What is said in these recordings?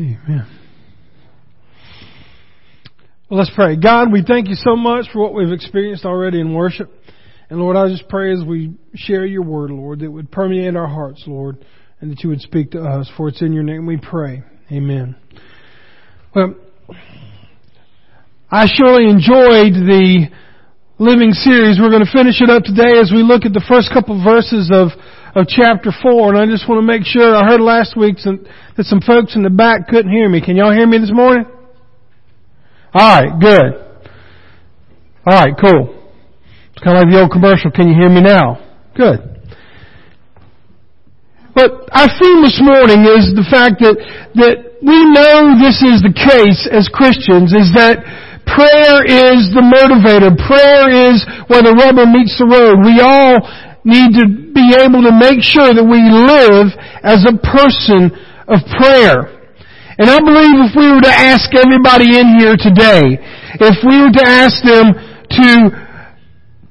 Amen. Well, let's pray. God, we thank you so much for what we've experienced already in worship. And Lord, I just pray as we share your word, Lord, that it would permeate our hearts, Lord, and that you would speak to us. For it's in your name we pray. Amen. Well, I surely enjoyed the living series. We're going to finish it up today as we look at the first couple of verses of, of chapter 4. And I just want to make sure, I heard last week some, that some folks in the back couldn't hear me. Can y'all hear me this morning? Alright, good. Alright, cool. It's kind of like the old commercial, can you hear me now? Good. But our theme this morning is the fact that, that we know this is the case as Christians, is that prayer is the motivator. Prayer is where the rubber meets the road. We all need to be able to make sure that we live as a person of prayer. And I believe if we were to ask everybody in here today, if we were to ask them to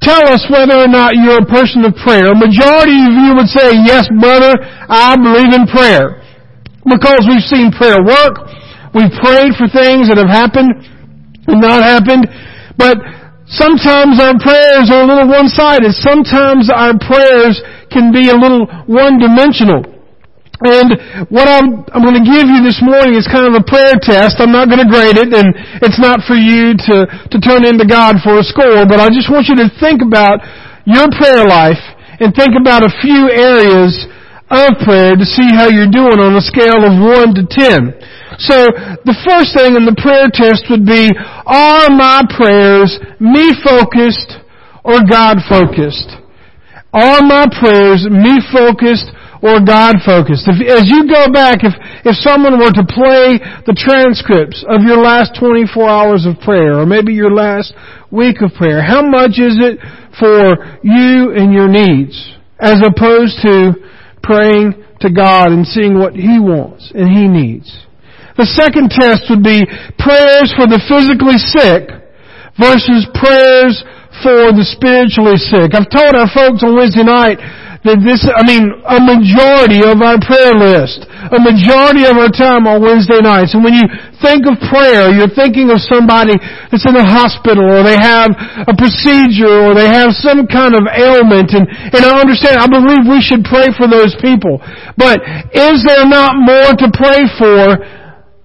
tell us whether or not you're a person of prayer, a majority of you would say, yes, brother, I believe in prayer. Because we've seen prayer work, we've prayed for things that have happened and not happened, but sometimes our prayers are a little one-sided. Sometimes our prayers can be a little one-dimensional. And what I'm, I'm going to give you this morning is kind of a prayer test. I'm not going to grade it, and it's not for you to, to turn into God for a score, but I just want you to think about your prayer life and think about a few areas of prayer to see how you're doing on a scale of 1 to 10. So, the first thing in the prayer test would be, are my prayers me focused or God focused? Are my prayers me focused or God focused. If, as you go back, if, if someone were to play the transcripts of your last 24 hours of prayer, or maybe your last week of prayer, how much is it for you and your needs, as opposed to praying to God and seeing what He wants and He needs? The second test would be prayers for the physically sick versus prayers for the spiritually sick. I've told our folks on Wednesday night that this, I mean, a majority of our prayer list, a majority of our time on Wednesday nights. And when you think of prayer, you're thinking of somebody that's in a hospital or they have a procedure or they have some kind of ailment. And, and I understand, I believe we should pray for those people. But is there not more to pray for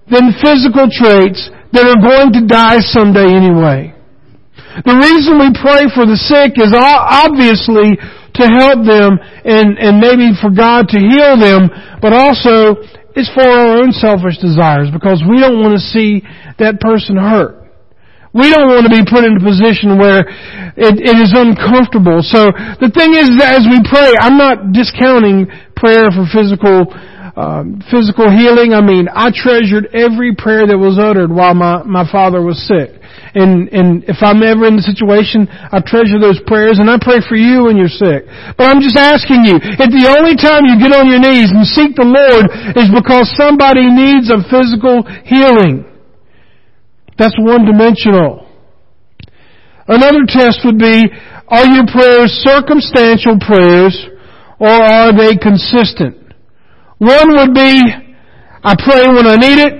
than physical traits that are going to die someday anyway? The reason we pray for the sick is obviously to help them and, and maybe for God to heal them, but also it's for our own selfish desires because we don't want to see that person hurt. We don't want to be put in a position where it, it is uncomfortable. So the thing is, as we pray, I'm not discounting prayer for physical um, physical healing. I mean, I treasured every prayer that was uttered while my my father was sick. And, and if I'm ever in the situation, I treasure those prayers and I pray for you when you're sick. But I'm just asking you, if the only time you get on your knees and seek the Lord is because somebody needs a physical healing, that's one dimensional. Another test would be, are your prayers circumstantial prayers or are they consistent? One would be, I pray when I need it.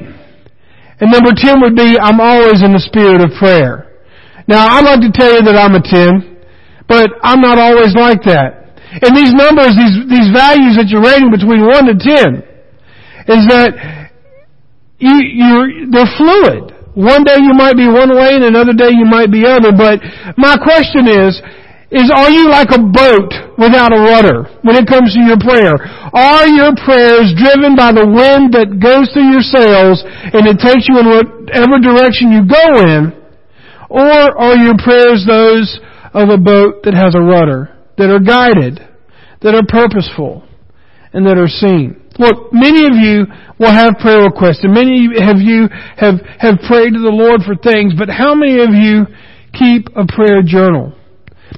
And number 10 would be, I'm always in the spirit of prayer. Now, I'd like to tell you that I'm a 10, but I'm not always like that. And these numbers, these, these values that you're rating between 1 to 10, is that you, you're, they're fluid. One day you might be one way and another day you might be other, but my question is, is are you like a boat without a rudder when it comes to your prayer? Are your prayers driven by the wind that goes through your sails and it takes you in whatever direction you go in? Or are your prayers those of a boat that has a rudder, that are guided, that are purposeful, and that are seen? Look, many of you will have prayer requests, and many of you have, have prayed to the Lord for things, but how many of you keep a prayer journal?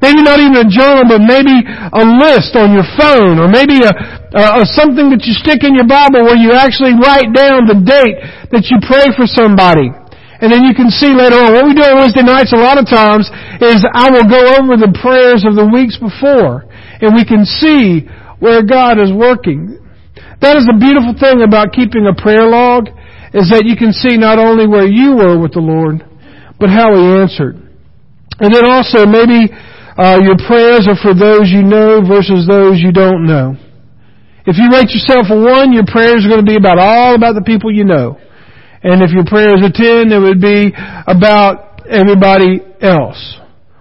Maybe not even a journal, but maybe a list on your phone, or maybe a, a, a, something that you stick in your Bible where you actually write down the date that you pray for somebody. And then you can see later on. What we do on Wednesday nights a lot of times is I will go over the prayers of the weeks before, and we can see where God is working. That is the beautiful thing about keeping a prayer log, is that you can see not only where you were with the Lord, but how He answered. And then also maybe uh, your prayers are for those you know versus those you don't know. If you rate yourself a one, your prayers are going to be about all about the people you know. And if your prayers are ten, it would be about everybody else.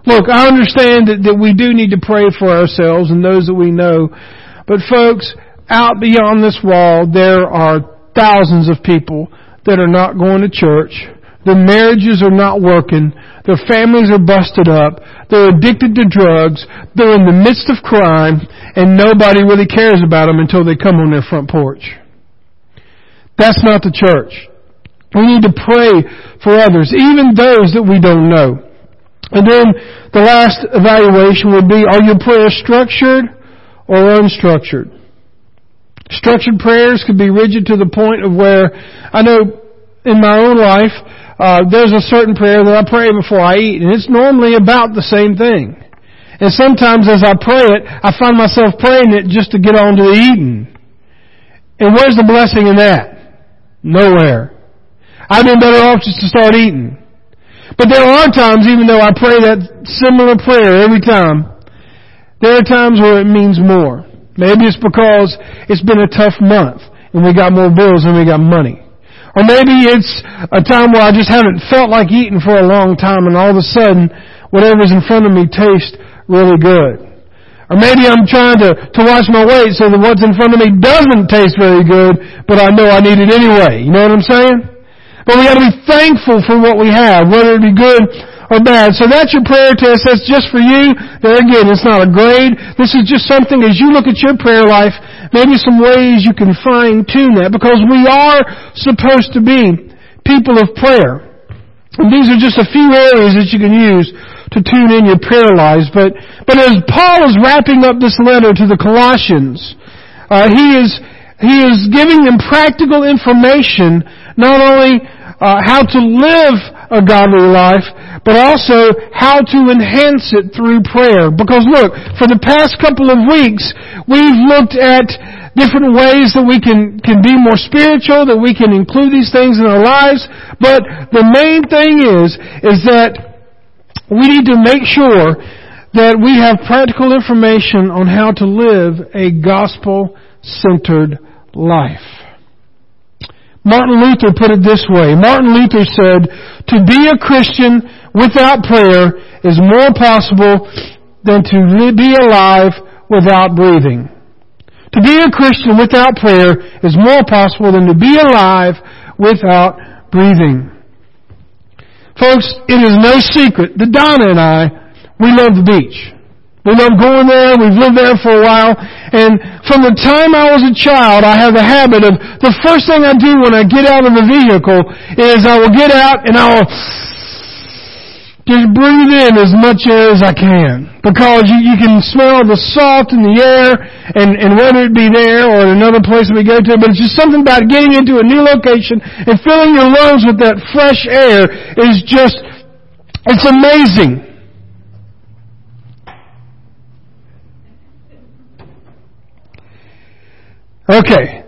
Look, I understand that, that we do need to pray for ourselves and those that we know. But folks, out beyond this wall, there are thousands of people that are not going to church. Their marriages are not working. Their families are busted up. They're addicted to drugs. They're in the midst of crime and nobody really cares about them until they come on their front porch. That's not the church. We need to pray for others, even those that we don't know. And then the last evaluation would be, are your prayers structured or unstructured? Structured prayers could be rigid to the point of where I know in my own life, uh, there's a certain prayer that I pray before I eat, and it's normally about the same thing. And sometimes as I pray it, I find myself praying it just to get on to the eating. And where's the blessing in that? Nowhere. I've been better off just to start eating. But there are times, even though I pray that similar prayer every time, there are times where it means more. Maybe it's because it's been a tough month and we got more bills than we got money. Or maybe it's a time where I just haven't felt like eating for a long time and all of a sudden whatever's in front of me tastes really good. Or maybe I'm trying to, to watch my weight so that what's in front of me doesn't taste very good, but I know I need it anyway. You know what I'm saying? But we gotta be thankful for what we have, whether it be good or bad. So that's your prayer test. That's just for you. There again, it's not a grade. This is just something as you look at your prayer life, maybe some ways you can fine tune that because we are supposed to be people of prayer. And these are just a few areas that you can use to tune in your prayer lives. But, but as Paul is wrapping up this letter to the Colossians, uh, he is, he is giving them practical information, not only uh, how to live a godly life, but also how to enhance it through prayer. Because look, for the past couple of weeks, we've looked at different ways that we can, can be more spiritual, that we can include these things in our lives. But the main thing is, is that we need to make sure that we have practical information on how to live a gospel-centered life. Martin Luther put it this way. Martin Luther said, to be a Christian without prayer is more possible than to be alive without breathing. To be a Christian without prayer is more possible than to be alive without breathing. Folks, it is no secret that Donna and I, we love the beach. We love going there. We've lived there for a while. And from the time I was a child, I have a habit of the first thing I do when I get out of the vehicle is I will get out and I will just breathe in as much air as I can. Because you, you can smell the salt in the air and, and whether it be there or another place that we go to, but it's just something about getting into a new location and filling your lungs with that fresh air is just, it's amazing. Okay.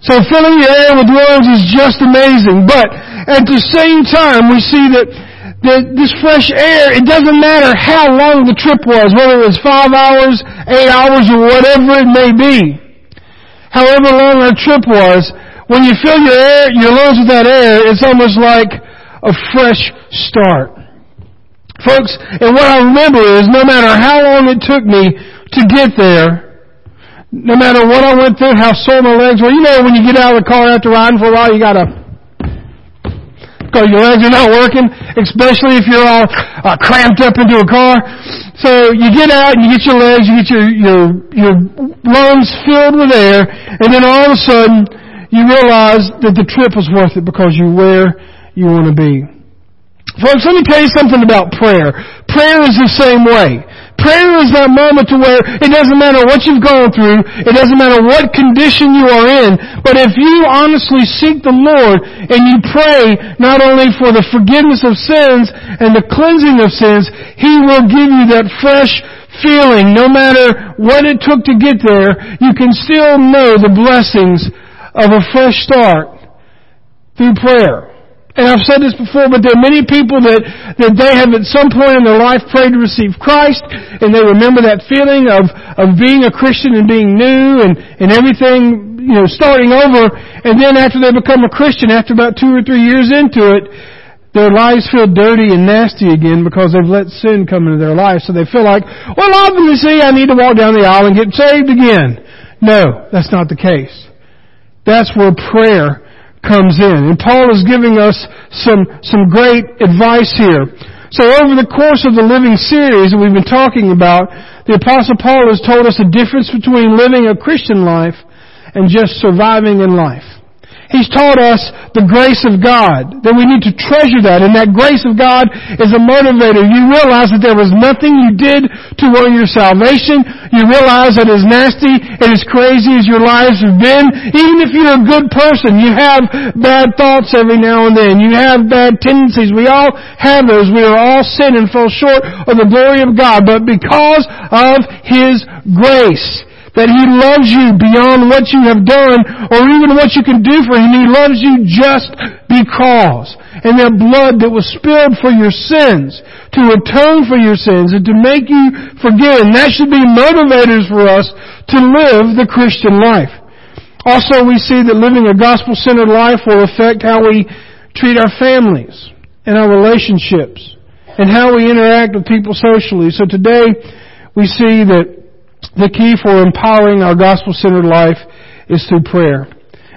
So filling the air with words is just amazing. But at the same time, we see that, that this fresh air, it doesn't matter how long the trip was, whether it was five hours, eight hours, or whatever it may be. However long our trip was, when you fill your air, your lungs with that air, it's almost like a fresh start. Folks, and what I remember is no matter how long it took me to get there, no matter what I went through, how sore my legs were. You know, when you get out of the car after riding for a while, you gotta, because your legs are not working, especially if you're all uh, cramped up into a car. So you get out and you get your legs, you get your, your, your lungs filled with air, and then all of a sudden, you realize that the trip was worth it because you're where you want to be. Folks, let me tell you something about prayer. Prayer is the same way. Prayer is that moment to where it doesn't matter what you've gone through, it doesn't matter what condition you are in, but if you honestly seek the Lord and you pray not only for the forgiveness of sins and the cleansing of sins, He will give you that fresh feeling. No matter what it took to get there, you can still know the blessings of a fresh start through prayer. And I've said this before, but there are many people that, that they have at some point in their life prayed to receive Christ, and they remember that feeling of, of being a Christian and being new and, and everything, you know, starting over, and then after they become a Christian, after about two or three years into it, their lives feel dirty and nasty again because they've let sin come into their life. So they feel like, well, obviously I need to walk down the aisle and get saved again. No, that's not the case. That's where prayer comes in. And Paul is giving us some, some great advice here. So over the course of the living series that we've been talking about, the apostle Paul has told us the difference between living a Christian life and just surviving in life. He's taught us the grace of God, that we need to treasure that, and that grace of God is a motivator. You realize that there was nothing you did to earn your salvation. You realize that as nasty and as crazy as your lives have been, even if you're a good person, you have bad thoughts every now and then. You have bad tendencies. We all have those. We are all sin and fall short of the glory of God. But because of His grace, that He loves you beyond what you have done or even what you can do for Him. He loves you just because. And that blood that was spilled for your sins, to atone for your sins and to make you forgive. And that should be motivators for us to live the Christian life. Also, we see that living a gospel-centered life will affect how we treat our families and our relationships and how we interact with people socially. So today, we see that the key for empowering our gospel-centered life is through prayer.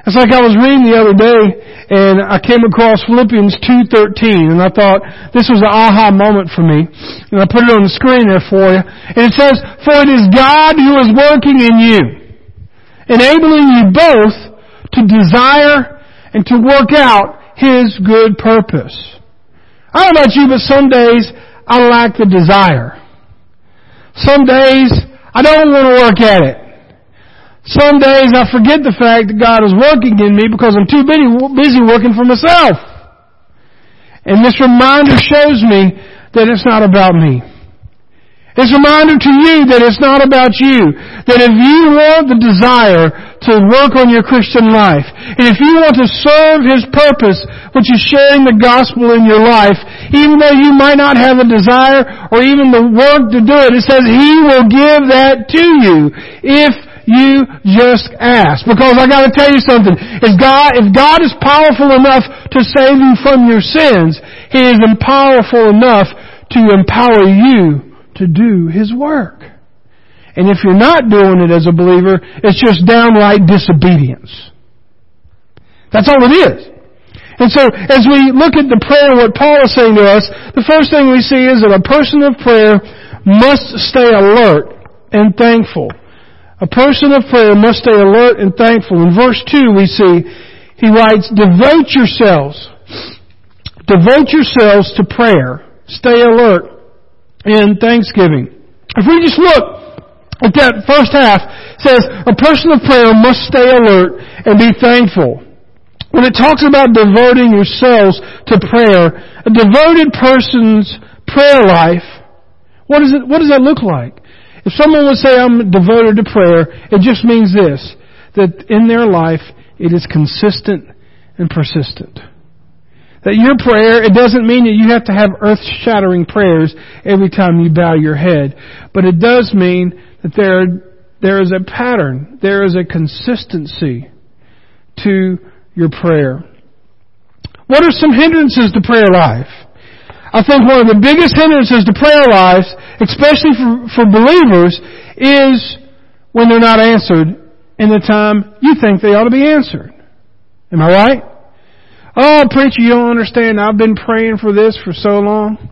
It's like I was reading the other day and I came across Philippians 2.13 and I thought this was an aha moment for me. And I put it on the screen there for you. And it says, For it is God who is working in you, enabling you both to desire and to work out His good purpose. I don't know about you, but some days I lack the desire. Some days I don't want to work at it. Some days I forget the fact that God is working in me because I'm too busy, busy working for myself. And this reminder shows me that it's not about me. It's a reminder to you that it's not about you. That if you want the desire to work on your Christian life, and if you want to serve His purpose, which is sharing the gospel in your life, even though you might not have a desire or even the work to do it, it says He will give that to you if you just ask. Because I gotta tell you something. If God, if God is powerful enough to save you from your sins, He is powerful enough to empower you to do His work. And if you're not doing it as a believer, it's just downright disobedience. That's all it is. And so, as we look at the prayer, what Paul is saying to us, the first thing we see is that a person of prayer must stay alert and thankful. A person of prayer must stay alert and thankful. In verse 2 we see, he writes, devote yourselves, devote yourselves to prayer. Stay alert in thanksgiving. If we just look at that first half, says a person of prayer must stay alert and be thankful. When it talks about devoting yourselves to prayer, a devoted person's prayer life, what, is it, what does that look like? If someone would say, I'm devoted to prayer, it just means this, that in their life, it is consistent and persistent. That your prayer, it doesn't mean that you have to have earth-shattering prayers every time you bow your head. But it does mean that there, there is a pattern, there is a consistency to your prayer. What are some hindrances to prayer life? I think one of the biggest hindrances to prayer lives, especially for, for believers, is when they're not answered in the time you think they ought to be answered. Am I right? Oh, preacher, you don't understand. I've been praying for this for so long.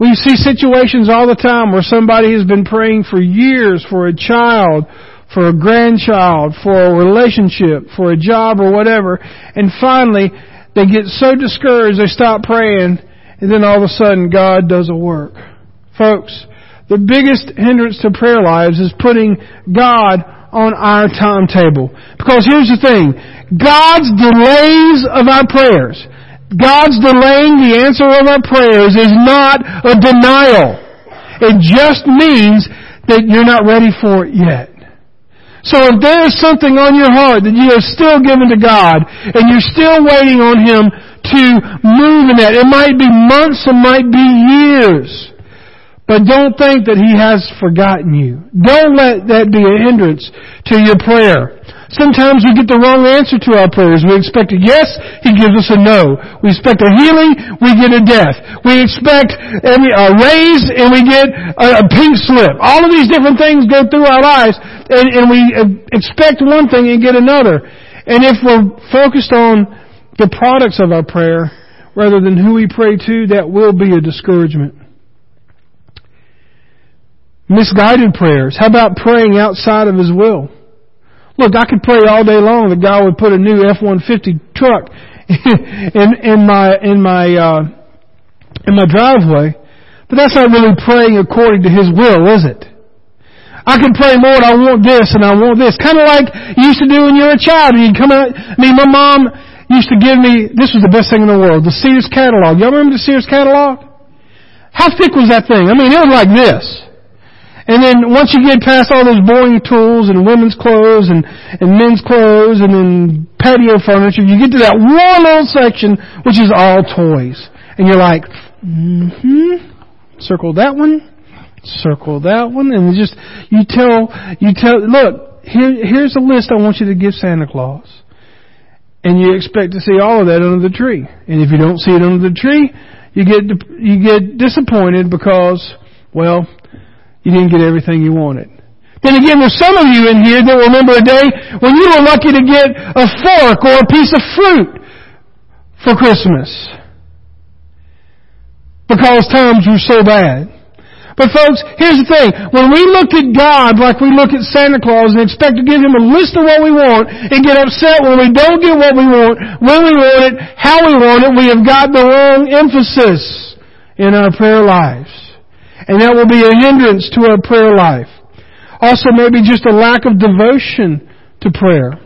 We see situations all the time where somebody has been praying for years for a child, for a grandchild, for a relationship, for a job or whatever, and finally they get so discouraged they stop praying, and then all of a sudden God does a work. Folks, the biggest hindrance to prayer lives is putting God on our timetable. Because here's the thing. God's delays of our prayers, God's delaying the answer of our prayers is not a denial. It just means that you're not ready for it yet. So if there is something on your heart that you are still given to God and you're still waiting on Him to move in that, it might be months, it might be years. But don't think that He has forgotten you. Don't let that be a hindrance to your prayer. Sometimes we get the wrong answer to our prayers. We expect a yes, He gives us a no. We expect a healing, we get a death. We expect a raise and we get a, pink slip. All of these different things go through our lives and, and we expect one thing and get another. And if we're focused on the products of our prayer rather than who we pray to, that will be a discouragement. Misguided prayers. How about praying outside of His will? Look, I could pray all day long that God would put a new F-150 truck in, in my, in my, uh, in my driveway. But that's not really praying according to His will, is it? I can pray, Lord, I want this and I want this. Kind of like you used to do when you were a child you'd come out, I mean, my mom used to give me, this was the best thing in the world, the Sears catalog. Y'all remember the Sears catalog? How thick was that thing? I mean, it was like this. And then once you get past all those boring tools and women's clothes and, and men's clothes and then patio furniture, you get to that one little section which is all toys. And you're like, mm-hmm, circle that one, circle that one, and just, you tell, you tell, look, here, here's a list I want you to give Santa Claus. And you expect to see all of that under the tree. And if you don't see it under the tree, you get, you get disappointed because, well, you didn't get everything you wanted. Then again, there's some of you in here that remember a day when you were lucky to get a fork or a piece of fruit for Christmas. Because times were so bad. But folks, here's the thing. When we look at God like we look at Santa Claus and expect to give Him a list of what we want and get upset when we don't get what we want, when we want it, how we want it, we have got the wrong emphasis in our prayer lives. And that will be a hindrance to our prayer life. Also maybe just a lack of devotion to prayer.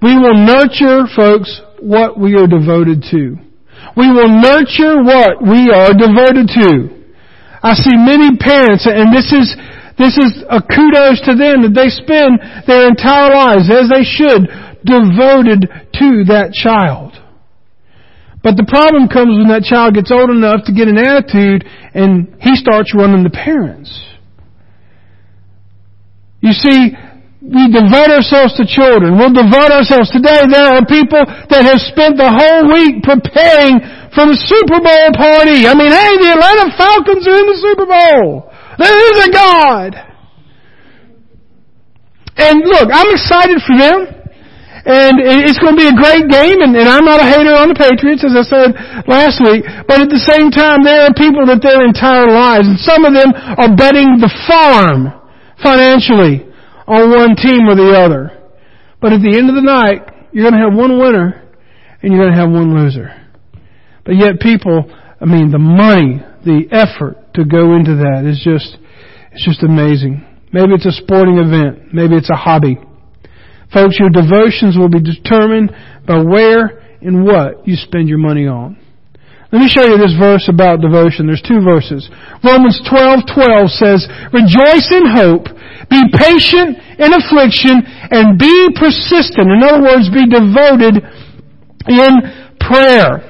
We will nurture, folks, what we are devoted to. We will nurture what we are devoted to. I see many parents, and this is, this is a kudos to them that they spend their entire lives, as they should, devoted to that child. But the problem comes when that child gets old enough to get an attitude and he starts running the parents. You see, we devote ourselves to children. We'll devote ourselves. Today there are people that have spent the whole week preparing for the Super Bowl party. I mean, hey, the Atlanta Falcons are in the Super Bowl. There is a God. And look, I'm excited for them. And it's going to be a great game, and, and I'm not a hater on the Patriots, as I said last week, but at the same time, there are people that their entire lives, and some of them are betting the farm financially on one team or the other. But at the end of the night, you're going to have one winner, and you're going to have one loser. But yet people, I mean, the money, the effort to go into that is just, it's just amazing. Maybe it's a sporting event. Maybe it's a hobby. Folks, your devotions will be determined by where and what you spend your money on. Let me show you this verse about devotion. There's two verses. Romans 12:12 says, "Rejoice in hope, be patient in affliction, and be persistent." In other words, be devoted in prayer.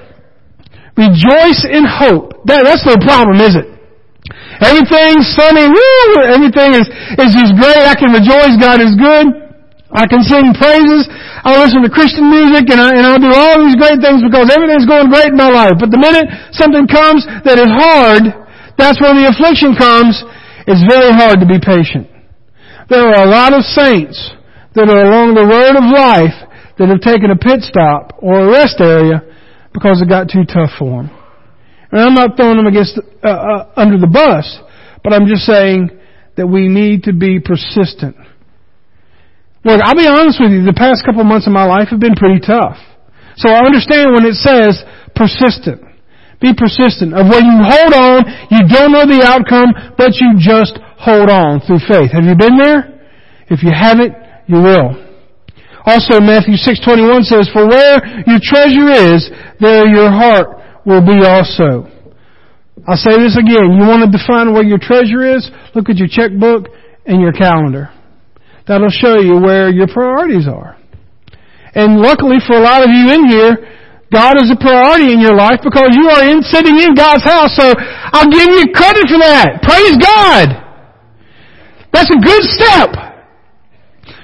Rejoice in hope. That, that's no problem, is it? Everything's sunny, woo, everything is, is just great. I can rejoice. God is good. I can sing praises. I listen to Christian music and, I, and I'll do all these great things because everything's going great in my life. But the minute something comes that is hard, that's when the affliction comes. It's very hard to be patient. There are a lot of saints that are along the road of life that have taken a pit stop or a rest area because it got too tough for them. And I'm not throwing them against uh, uh, under the bus, but I'm just saying that we need to be persistent. Look, I'll be honest with you, the past couple months of my life have been pretty tough. So I understand when it says persistent. Be persistent. Of when you hold on, you don't know the outcome, but you just hold on through faith. Have you been there? If you haven't, you will. Also Matthew 6:21 says, "For where your treasure is, there your heart will be also." I'll say this again. You want to define where your treasure is? Look at your checkbook and your calendar. That'll show you where your priorities are. And luckily for a lot of you in here, God is a priority in your life because you are in sitting in God's house. So I'll give you credit for that. Praise God. That's a good step.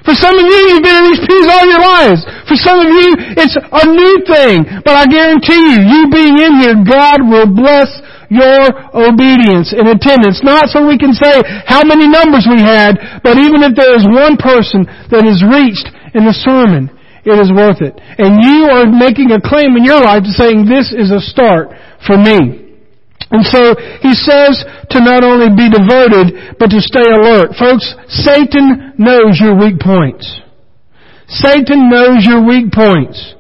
For some of you, you've been in these pews all your lives. For some of you, it's a new thing. But I guarantee you, you being in here, God will bless your obedience and attendance. Not so we can say how many numbers we had, but even if there is one person that is reached in the sermon, it is worth it. And you are making a claim in your life saying, this is a start for me. And so he says to not only be devoted, but to stay alert. Folks, Satan knows your weak points. Satan knows your weak points.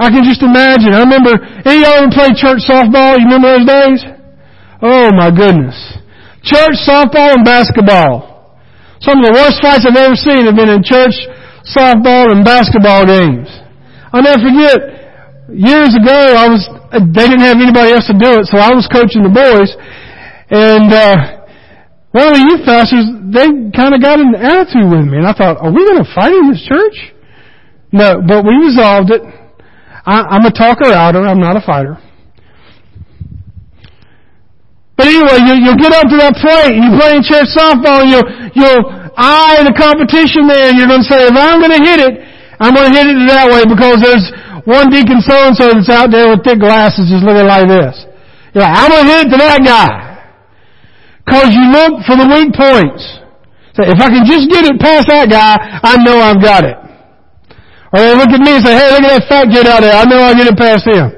I can just imagine. I remember, any of y'all ever played church softball? You remember those days? Oh my goodness. Church softball and basketball. Some of the worst fights I've ever seen have been in church softball and basketball games. I'll never forget, years ago, I was, they didn't have anybody else to do it, so I was coaching the boys, and, uh, one of the youth pastors, they kind of got an attitude with me, and I thought, are we going to fight in this church? No, but we resolved it. I, I'm a talker outer, I'm not a fighter. But anyway, you, you'll get up to that plate, and you're playing chess softball, and you'll, eye the competition there, and you're going to say, if I'm going to hit it, I'm going to hit it that way because there's one deacon so and so that's out there with thick glasses just looking like this. You're like, I'm gonna hit it to that guy. Cause you look for the weak points. Say, if I can just get it past that guy, I know I've got it. Or they look at me and say, hey, look at that fat kid out there. I know I'll get it past him.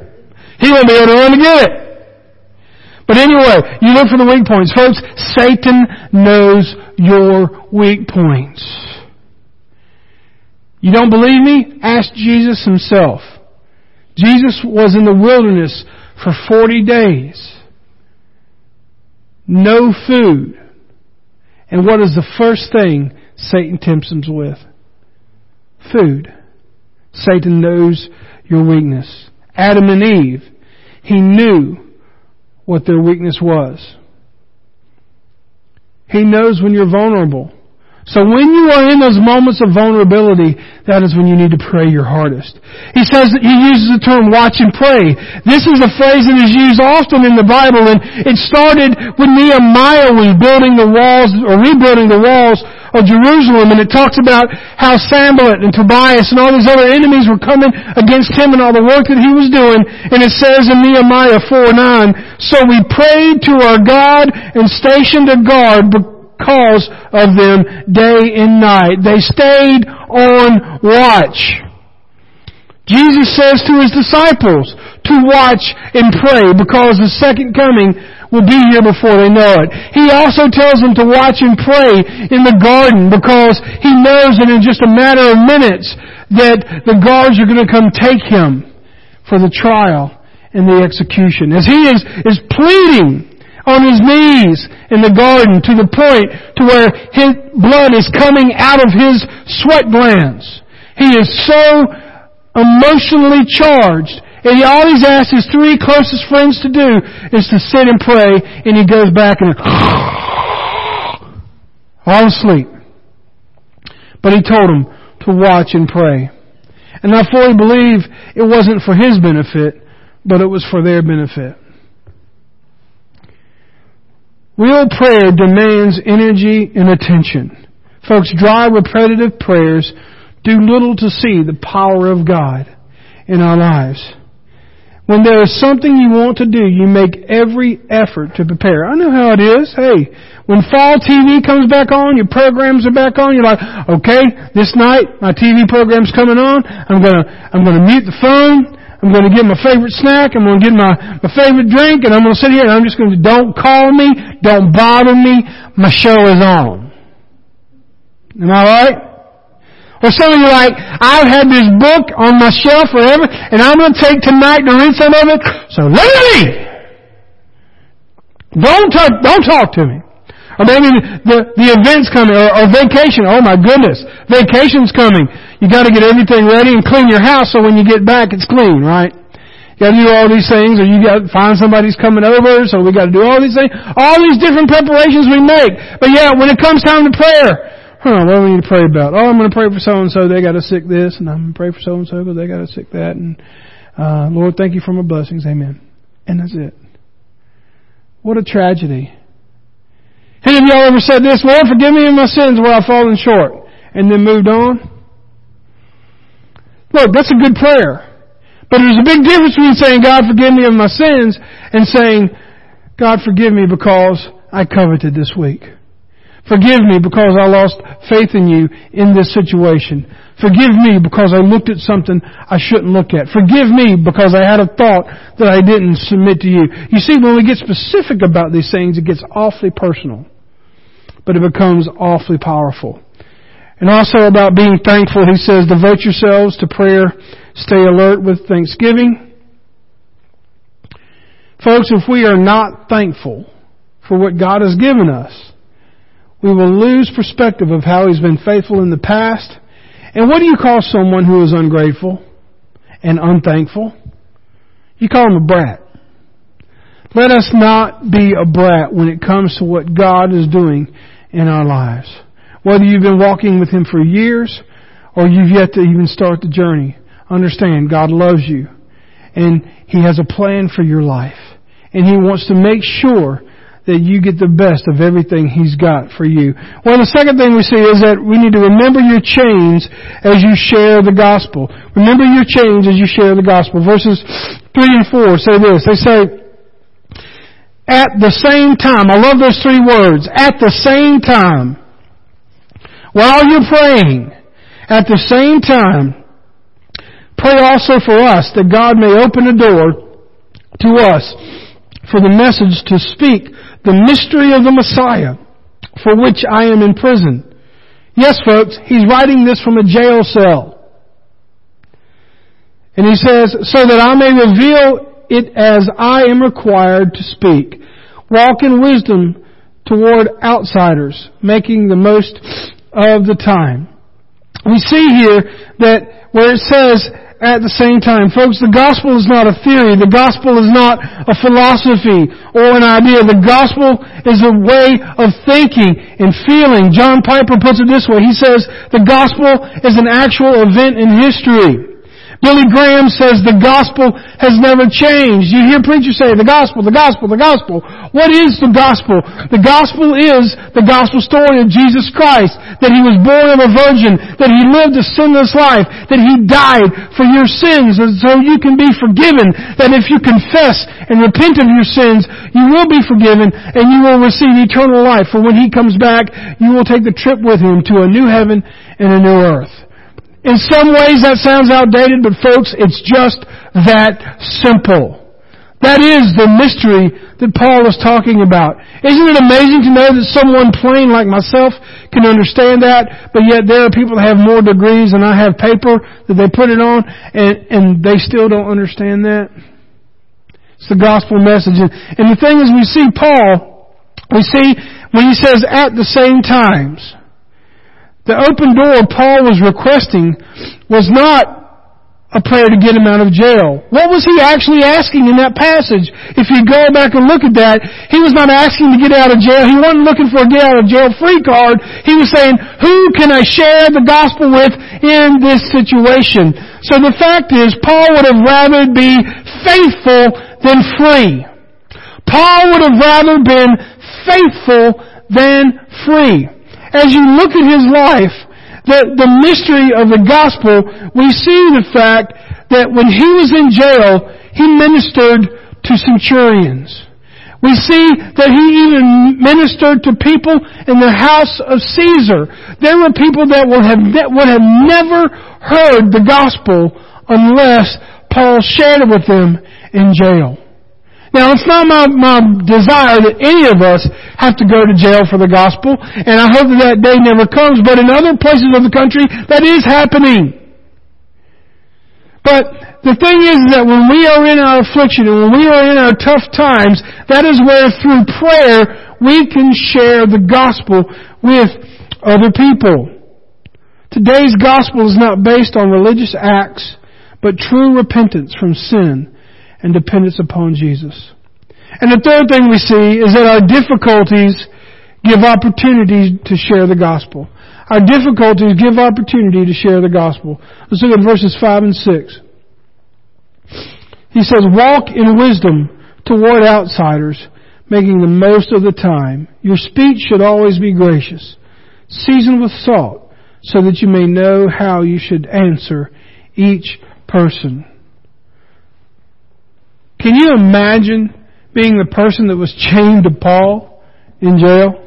He won't be able to run to get it. But anyway, you look for the weak points. Folks, Satan knows your weak points. You don't believe me? Ask Jesus himself. Jesus was in the wilderness for 40 days. No food. And what is the first thing Satan tempts him with? Food. Satan knows your weakness. Adam and Eve, he knew what their weakness was. He knows when you're vulnerable. So when you are in those moments of vulnerability, that is when you need to pray your hardest. He says that he uses the term watch and pray. This is a phrase that is used often in the Bible and it started when Nehemiah was building the walls or rebuilding the walls of Jerusalem and it talks about how Sanballat and Tobias and all these other enemies were coming against him and all the work that he was doing. And it says in Nehemiah 4 9, So we prayed to our God and stationed a guard cause of them day and night. They stayed on watch. Jesus says to his disciples to watch and pray because the second coming will be here before they know it. He also tells them to watch and pray in the garden because he knows that in just a matter of minutes that the guards are going to come take him for the trial and the execution. As he is, is pleading on his knees in the garden to the point to where his blood is coming out of his sweat glands. He is so emotionally charged. And he, all he's asked his three closest friends to do is to sit and pray, and he goes back and all asleep. But he told them to watch and pray. And I fully believe it wasn't for his benefit, but it was for their benefit. Real prayer demands energy and attention. Folks, dry repetitive prayers do little to see the power of God in our lives. When there is something you want to do, you make every effort to prepare. I know how it is. Hey, when fall TV comes back on, your programs are back on, you're like, okay, this night my TV program's coming on. I'm gonna, I'm gonna mute the phone. I'm going to get my favorite snack. I'm going to get my, my favorite drink and I'm going to sit here and I'm just going to, don't call me. Don't bother me. My show is on. Am I right? Or some of you like, I've had this book on my shelf forever and I'm going to take tonight to read some of it. So leave! Don't talk, don't talk to me. Or maybe the, the event's coming, or, or vacation. Oh my goodness. Vacation's coming. You gotta get everything ready and clean your house so when you get back it's clean, right? You gotta do all these things, or you gotta find somebody's coming over, so we gotta do all these things. All these different preparations we make. But yeah, when it comes time to prayer, huh, what do we need to pray about? Oh, I'm going to pray for so and so. They got a sick this, and I'm going to pray for so and so because they got a sick that. And uh, Lord, thank you for my blessings. Amen. And that's it. What a tragedy. Any of y'all ever said this? Lord, forgive me of my sins where I've fallen short, and then moved on? Look, that's a good prayer. But there's a big difference between saying, God, forgive me of my sins, and saying, God, forgive me because I coveted this week. Forgive me because I lost faith in you in this situation. Forgive me because I looked at something I shouldn't look at. Forgive me because I had a thought that I didn't submit to you. You see, when we get specific about these things, it gets awfully personal. But it becomes awfully powerful. And also about being thankful, he says, devote yourselves to prayer, stay alert with thanksgiving. Folks, if we are not thankful for what God has given us, we will lose perspective of how He's been faithful in the past. And what do you call someone who is ungrateful and unthankful? You call him a brat. Let us not be a brat when it comes to what God is doing in our lives. Whether you've been walking with Him for years or you've yet to even start the journey, understand God loves you and He has a plan for your life. And He wants to make sure that you get the best of everything He's got for you. Well, the second thing we see is that we need to remember your chains as you share the gospel. Remember your chains as you share the gospel. Verses 3 and 4 say this. They say, at the same time, I love those three words, at the same time, while you're praying, at the same time, pray also for us that God may open a door to us for the message to speak the mystery of the Messiah, for which I am in prison. Yes, folks, he's writing this from a jail cell. And he says, so that I may reveal it as I am required to speak. Walk in wisdom toward outsiders, making the most of the time. We see here that where it says, at the same time. Folks, the gospel is not a theory. The gospel is not a philosophy or an idea. The gospel is a way of thinking and feeling. John Piper puts it this way. He says, the gospel is an actual event in history. Billy Graham says the gospel has never changed. You hear preachers say the gospel, the gospel, the gospel. What is the gospel? The gospel is the gospel story of Jesus Christ. That He was born of a virgin. That He lived a sinless life. That He died for your sins so you can be forgiven. That if you confess and repent of your sins, you will be forgiven and you will receive eternal life. For when He comes back, you will take the trip with Him to a new heaven and a new earth. In some ways that sounds outdated, but folks, it's just that simple. That is the mystery that Paul is talking about. Isn't it amazing to know that someone plain like myself can understand that, but yet there are people that have more degrees than I have paper that they put it on, and, and they still don't understand that? It's the gospel message. And, and the thing is, we see Paul, we see when he says at the same times, the open door Paul was requesting was not a prayer to get him out of jail. What was he actually asking in that passage? If you go back and look at that, he was not asking to get out of jail. He wasn't looking for a get out of jail free card. He was saying, who can I share the gospel with in this situation? So the fact is, Paul would have rather be faithful than free. Paul would have rather been faithful than free as you look at his life, the, the mystery of the gospel, we see the fact that when he was in jail, he ministered to centurions. We see that he even ministered to people in the house of Caesar. There were people that would have, that would have never heard the gospel unless Paul shared it with them in jail. Now, it's not my, my desire that any of us have to go to jail for the gospel, and I hope that that day never comes, but in other places of the country, that is happening. But the thing is that when we are in our affliction and when we are in our tough times, that is where through prayer we can share the gospel with other people. Today's gospel is not based on religious acts, but true repentance from sin and dependence upon Jesus. And the third thing we see is that our difficulties give opportunity to share the gospel. Our difficulties give opportunity to share the gospel. Let's look at verses 5 and 6. He says, Walk in wisdom toward outsiders, making the most of the time. Your speech should always be gracious, seasoned with salt, so that you may know how you should answer each person. Can you imagine being the person that was chained to Paul in jail?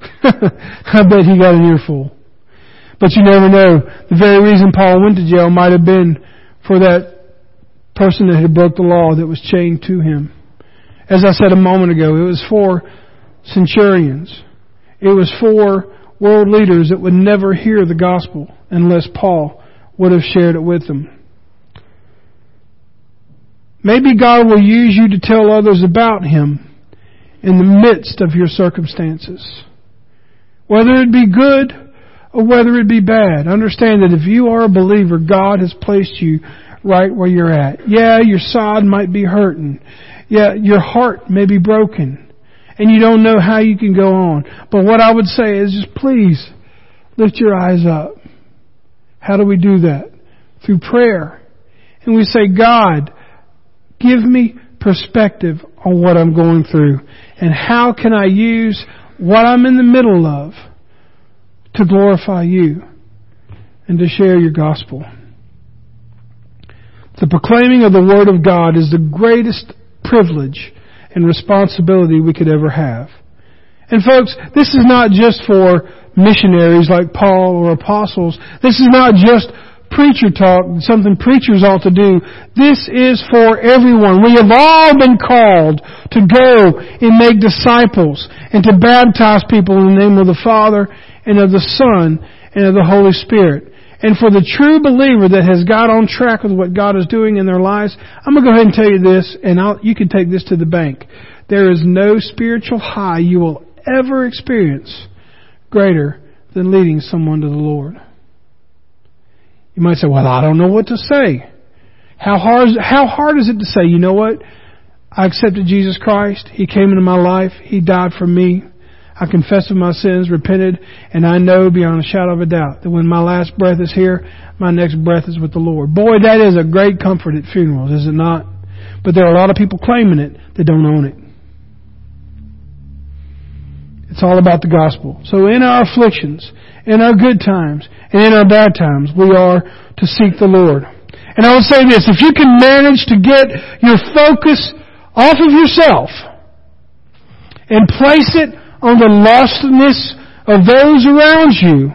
I bet he got an earful. But you never know. The very reason Paul went to jail might have been for that person that had broke the law that was chained to him. As I said a moment ago, it was for centurions. It was for world leaders that would never hear the gospel unless Paul would have shared it with them. Maybe God will use you to tell others about Him in the midst of your circumstances. Whether it be good or whether it be bad, understand that if you are a believer, God has placed you right where you're at. Yeah, your side might be hurting. Yeah, your heart may be broken. And you don't know how you can go on. But what I would say is just please lift your eyes up. How do we do that? Through prayer. And we say, God, give me perspective on what I'm going through. And how can I use what I'm in the middle of to glorify you and to share your gospel. The proclaiming of the Word of God is the greatest privilege and responsibility we could ever have. And folks, this is not just for missionaries like Paul or apostles. This is not just preacher talk, something preachers ought to do. This is for everyone. We have all been called to go and make disciples and to baptize people in the name of the Father and of the Son and of the Holy Spirit. And for the true believer that has got on track with what God is doing in their lives, I'm going to go ahead and tell you this, and I'll, you can take this to the bank. There is no spiritual high you will ever experience greater than leading someone to the Lord. You might say, well, I don't know what to say. How hard, is, how hard is it to say, you know what? I accepted Jesus Christ. He came into my life. He died for me. I confessed of my sins, repented, and I know beyond a shadow of a doubt that when my last breath is here, my next breath is with the Lord. Boy, that is a great comfort at funerals, is it not? But there are a lot of people claiming it that don't own it. It's all about the gospel. So in our afflictions, in our good times, and in our bad times, we are to seek the Lord. And I will say this, if you can manage to get your focus off of yourself and place it on the lostness of those around you,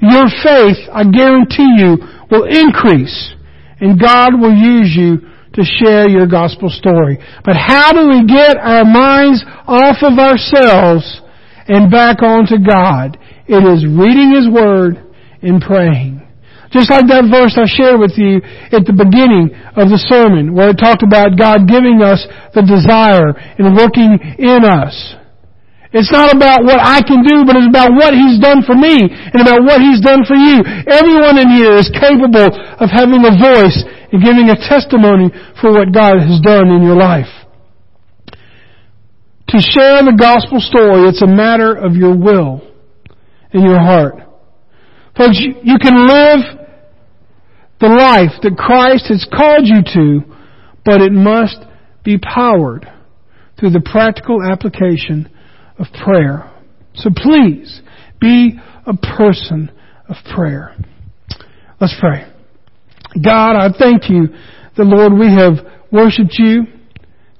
your faith, I guarantee you, will increase and God will use you to share your gospel story. But how do we get our minds off of ourselves and back onto God? It is reading His Word and praying. Just like that verse I shared with you at the beginning of the sermon where it talked about God giving us the desire and working in us. It's not about what I can do, but it's about what He's done for me and about what He's done for you. Everyone in here is capable of having a voice and giving a testimony for what God has done in your life. To share the gospel story, it's a matter of your will and your heart. Folks, you can live the life that Christ has called you to, but it must be powered through the practical application of prayer. So please be a person of prayer. Let's pray. God, I thank you that Lord, we have worshiped you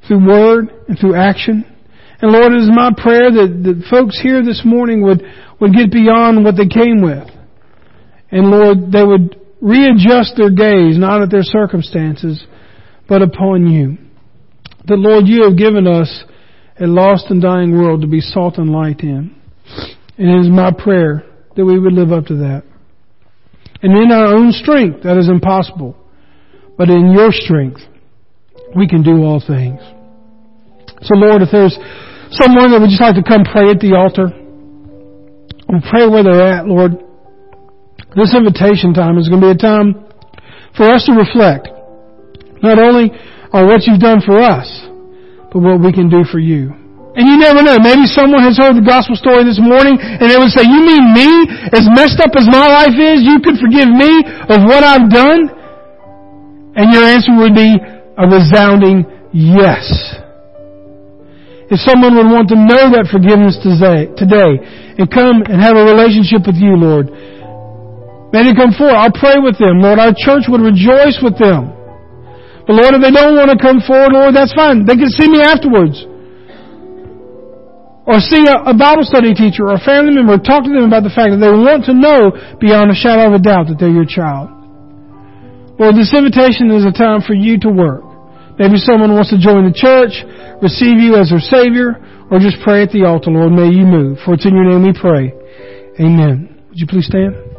through word and through action. And Lord, it is my prayer that, the folks here this morning would, would get beyond what they came with. And Lord, they would readjust their gaze, not at their circumstances, but upon you. That Lord, you have given us a lost and dying world to be salt and light in. And it is my prayer that we would live up to that. And in our own strength, that is impossible. But in your strength, we can do all things. So Lord, if there's someone that would just like to come pray at the altar, and pray where they're at, Lord. This invitation time is going to be a time for us to reflect, not only on what you've done for us, but what we can do for you. And you never know. Maybe someone has heard the gospel story this morning and they would say, you mean me? As messed up as my life is, you could forgive me of what I've done? And your answer would be a resounding yes. If someone would want to know that forgiveness today, and come and have a relationship with you, Lord, may they come forward. I'll pray with them. Lord, our church would rejoice with them. But Lord, if they don't want to come forward, Lord, that's fine. They can see me afterwards. Or see a, a Bible study teacher or a family member. Talk to them about the fact that they want to know beyond a shadow of a doubt that they're your child. Lord, this invitation is a time for you to work. Maybe someone wants to join the church, receive you as their Savior, or just pray at the altar, Lord. May you move. For it's in your name we pray. Amen. Would you please stand?